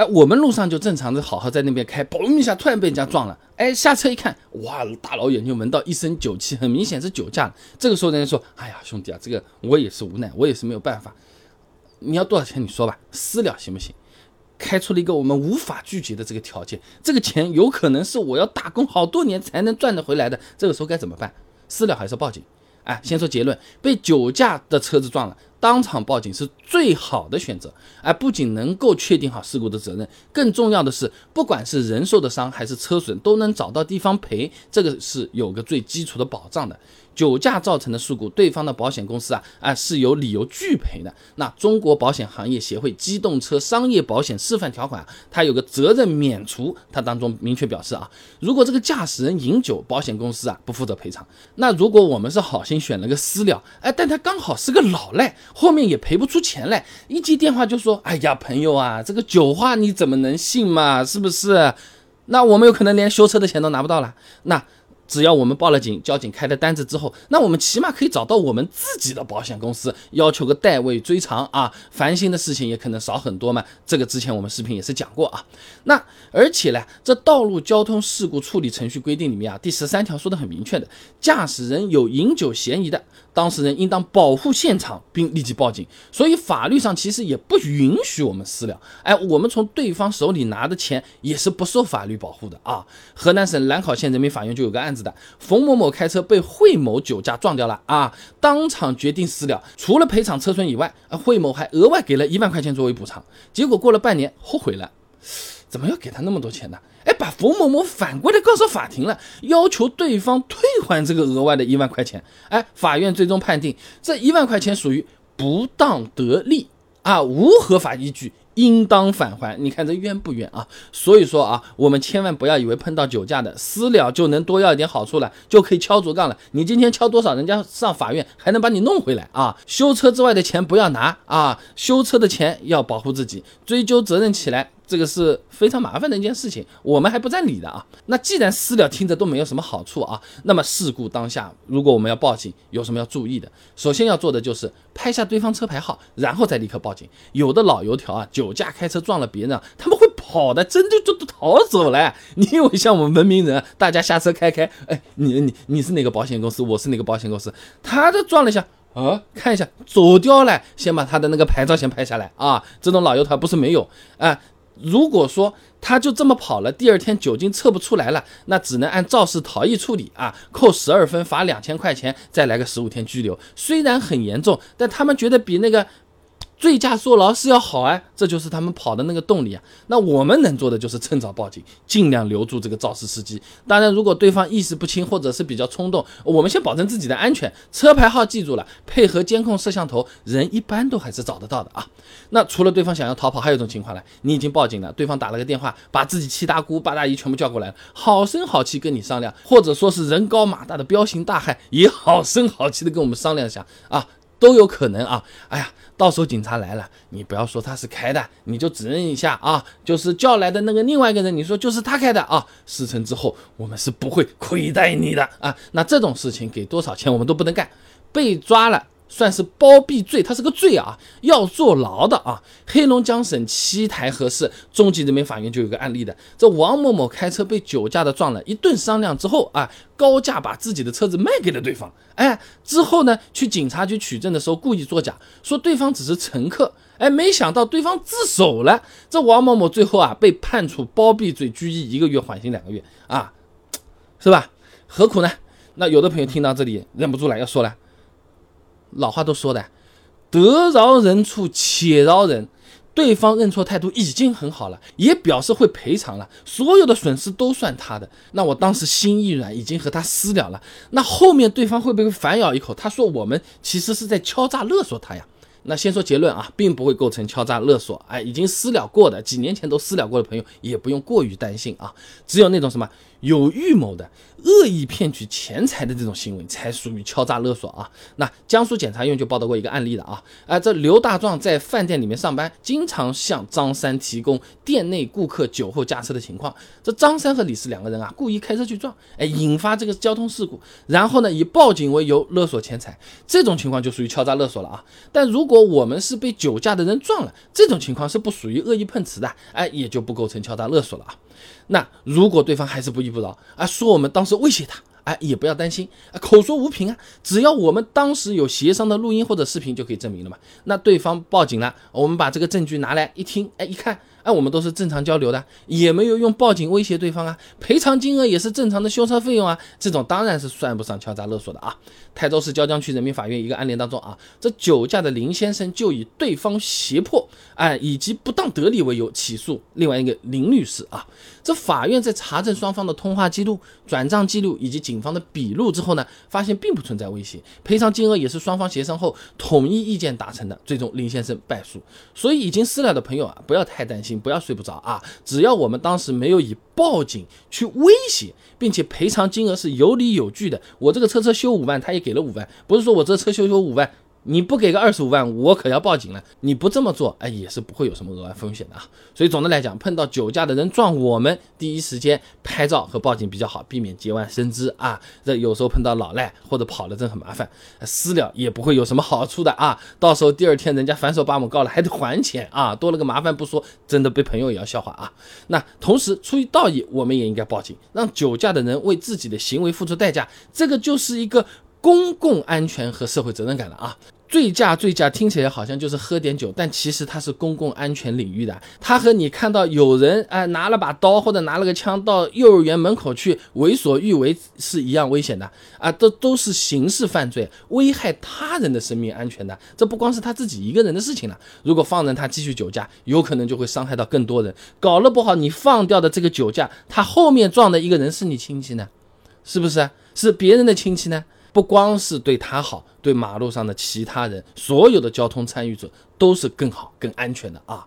哎，我们路上就正常的好好在那边开，嘣一下突然被人家撞了，哎，下车一看，哇，大老远就闻到一身酒气，很明显是酒驾。这个时候人家说，哎呀，兄弟啊，这个我也是无奈，我也是没有办法。你要多少钱？你说吧，私了行不行？开出了一个我们无法拒绝的这个条件，这个钱有可能是我要打工好多年才能赚得回来的，这个时候该怎么办？私了还是报警？哎，先说结论，被酒驾的车子撞了，当场报警是最好的选择。哎，不仅能够确定好事故的责任，更重要的是，不管是人受的伤还是车损，都能找到地方赔，这个是有个最基础的保障的。酒驾造成的事故，对方的保险公司啊啊是有理由拒赔的。那中国保险行业协会机动车商业保险示范条款，它有个责任免除，它当中明确表示啊，如果这个驾驶人饮酒，保险公司啊不负责赔偿。那如果我们是好心选了个私了，哎，但他刚好是个老赖，后面也赔不出钱来，一接电话就说，哎呀，朋友啊，这个酒话你怎么能信嘛？是不是？那我们有可能连修车的钱都拿不到了。那。只要我们报了警，交警开了单子之后，那我们起码可以找到我们自己的保险公司，要求个代位追偿啊，烦心的事情也可能少很多嘛。这个之前我们视频也是讲过啊。那而且呢，这道路交通事故处理程序规定里面啊，第十三条说的很明确的，驾驶人有饮酒嫌疑的。当事人应当保护现场并立即报警，所以法律上其实也不允许我们私了。哎，我们从对方手里拿的钱也是不受法律保护的啊。河南省兰考县人民法院就有个案子的，冯某某开车被惠某酒驾撞掉了啊，当场决定私了，除了赔偿车损以外，啊，惠某还额外给了一万块钱作为补偿。结果过了半年后悔了，怎么要给他那么多钱呢？哎，把冯某某反过来告诉法庭了，要求对方退还这个额外的一万块钱。哎，法院最终判定这一万块钱属于不当得利啊，无合法依据，应当返还。你看这冤不冤啊？所以说啊，我们千万不要以为碰到酒驾的私了就能多要一点好处了，就可以敲竹杠了。你今天敲多少，人家上法院还能把你弄回来啊？修车之外的钱不要拿啊，修车的钱要保护自己，追究责任起来。这个是非常麻烦的一件事情，我们还不占理的啊。那既然私了听着都没有什么好处啊，那么事故当下，如果我们要报警，有什么要注意的？首先要做的就是拍下对方车牌号，然后再立刻报警。有的老油条啊，酒驾开车撞了别人，他们会跑的，真的就都逃走了。你以为像我们文明人，大家下车开开，哎，你你你是哪个保险公司？我是哪个保险公司？他这撞了一下啊，看一下走掉了，先把他的那个牌照先拍下来啊。这种老油条不是没有啊。如果说他就这么跑了，第二天酒精测不出来了，那只能按肇事逃逸处理啊，扣十二分，罚两千块钱，再来个十五天拘留。虽然很严重，但他们觉得比那个。醉驾坐牢是要好哎，这就是他们跑的那个动力啊。那我们能做的就是趁早报警，尽量留住这个肇事司机。当然，如果对方意识不清或者是比较冲动，我们先保证自己的安全，车牌号记住了，配合监控摄像头，人一般都还是找得到的啊。那除了对方想要逃跑，还有一种情况呢，你已经报警了，对方打了个电话，把自己七大姑八大姨全部叫过来，好声好气跟你商量，或者说是人高马大的彪形大汉也好声好气的跟我们商量一下啊。都有可能啊！哎呀，到时候警察来了，你不要说他是开的，你就指认一下啊，就是叫来的那个另外一个人，你说就是他开的啊。事成之后，我们是不会亏待你的啊。那这种事情给多少钱我们都不能干，被抓了。算是包庇罪，他是个罪啊，要坐牢的啊。黑龙江省七台河市中级人民法院就有个案例的，这王某某开车被酒驾的撞了，一顿商量之后啊，高价把自己的车子卖给了对方。哎，之后呢，去警察局取证的时候故意作假，说对方只是乘客。哎，没想到对方自首了，这王某某最后啊被判处包庇罪，拘役一个月，缓刑两个月啊，是吧？何苦呢？那有的朋友听到这里忍不住了，要说了。老话都说的，得饶人处且饶人，对方认错态度已经很好了，也表示会赔偿了，所有的损失都算他的。那我当时心一软，已经和他私了了。那后面对方会不会反咬一口？他说我们其实是在敲诈勒索他呀。那先说结论啊，并不会构成敲诈勒索。哎，已经私了过的，几年前都私了过的朋友，也不用过于担心啊。只有那种什么有预谋的恶意骗取钱财的这种行为，才属于敲诈勒索啊。那江苏检察院就报道过一个案例的啊，啊，这刘大壮在饭店里面上班，经常向张三提供店内顾客酒后驾车的情况。这张三和李四两个人啊，故意开车去撞，哎，引发这个交通事故，然后呢，以报警为由勒索钱财，这种情况就属于敲诈勒索了啊。但如果我们是被酒驾的人撞了，这种情况是不属于恶意碰瓷的，哎，也就不构成敲诈勒索了啊。那如果对方还是不依不饶啊，说我们当时时威胁他，哎，也不要担心啊，口说无凭啊，只要我们当时有协商的录音或者视频就可以证明了嘛。那对方报警了，我们把这个证据拿来一听，哎，一看。哎，我们都是正常交流的，也没有用报警威胁对方啊，赔偿金额也是正常的修车费用啊，这种当然是算不上敲诈勒索的啊。泰州市椒江区人民法院一个案例当中啊，这酒驾的林先生就以对方胁迫哎以及不当得利为由起诉另外一个林律师啊。这法院在查证双方的通话记录、转账记录以及警方的笔录之后呢，发现并不存在威胁，赔偿金额也是双方协商后统一意见达成的，最终林先生败诉。所以已经私了的朋友啊，不要太担心。不要睡不着啊！只要我们当时没有以报警去威胁，并且赔偿金额是有理有据的，我这个车车修五万，他也给了五万，不是说我这车修修五万。你不给个二十五万，我可要报警了。你不这么做，哎，也是不会有什么额外风险的啊。所以总的来讲，碰到酒驾的人撞我们，第一时间拍照和报警比较好，避免节外生枝啊。这有时候碰到老赖或者跑了，真很麻烦，私了也不会有什么好处的啊。到时候第二天人家反手把我们告了，还得还钱啊，多了个麻烦不说，真的被朋友也要笑话啊。那同时出于道义，我们也应该报警，让酒驾的人为自己的行为付出代价，这个就是一个。公共安全和社会责任感了啊！醉驾，醉驾听起来好像就是喝点酒，但其实它是公共安全领域的。它和你看到有人啊拿了把刀或者拿了个枪到幼儿园门口去为所欲为是一样危险的啊！这都是刑事犯罪，危害他人的生命安全的。这不光是他自己一个人的事情了。如果放任他继续酒驾，有可能就会伤害到更多人。搞了不好，你放掉的这个酒驾，他后面撞的一个人是你亲戚呢？是不是？是别人的亲戚呢？不光是对他好，对马路上的其他人，所有的交通参与者都是更好、更安全的啊。